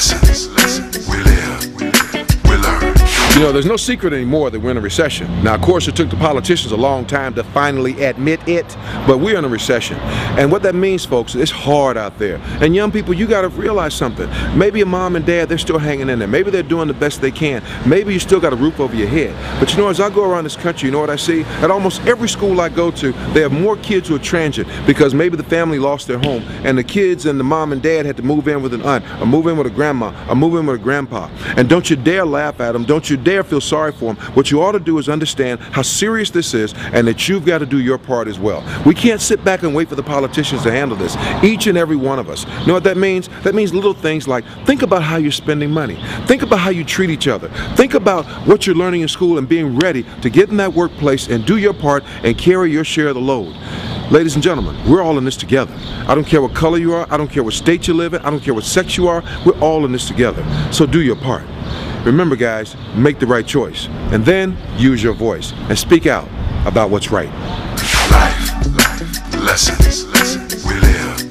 lessons. You know, there's no secret anymore that we're in a recession. Now, of course, it took the politicians a long time to finally admit it, but we're in a recession. And what that means, folks, it's hard out there. And young people, you got to realize something. Maybe your mom and dad, they're still hanging in there. Maybe they're doing the best they can. Maybe you still got a roof over your head. But you know, as I go around this country, you know what I see? At almost every school I go to, they have more kids who are transient because maybe the family lost their home and the kids and the mom and dad had to move in with an aunt or move in with a grandma or move in with a grandpa. And don't you dare laugh at them. Don't you dare feel sorry for them. What you ought to do is understand how serious this is and that you've got to do your part as well. We can't sit back and wait for the politicians to handle this. Each and every one of us. You know what that means? That means little things like think about how you're spending money. Think about how you treat each other. Think about what you're learning in school and being ready to get in that workplace and do your part and carry your share of the load. Ladies and gentlemen, we're all in this together. I don't care what color you are, I don't care what state you live in, I don't care what sex you are, we're all in this together. So do your part. Remember guys, make the right choice. And then use your voice and speak out about what's right. Life, life, lessons, lessons. We live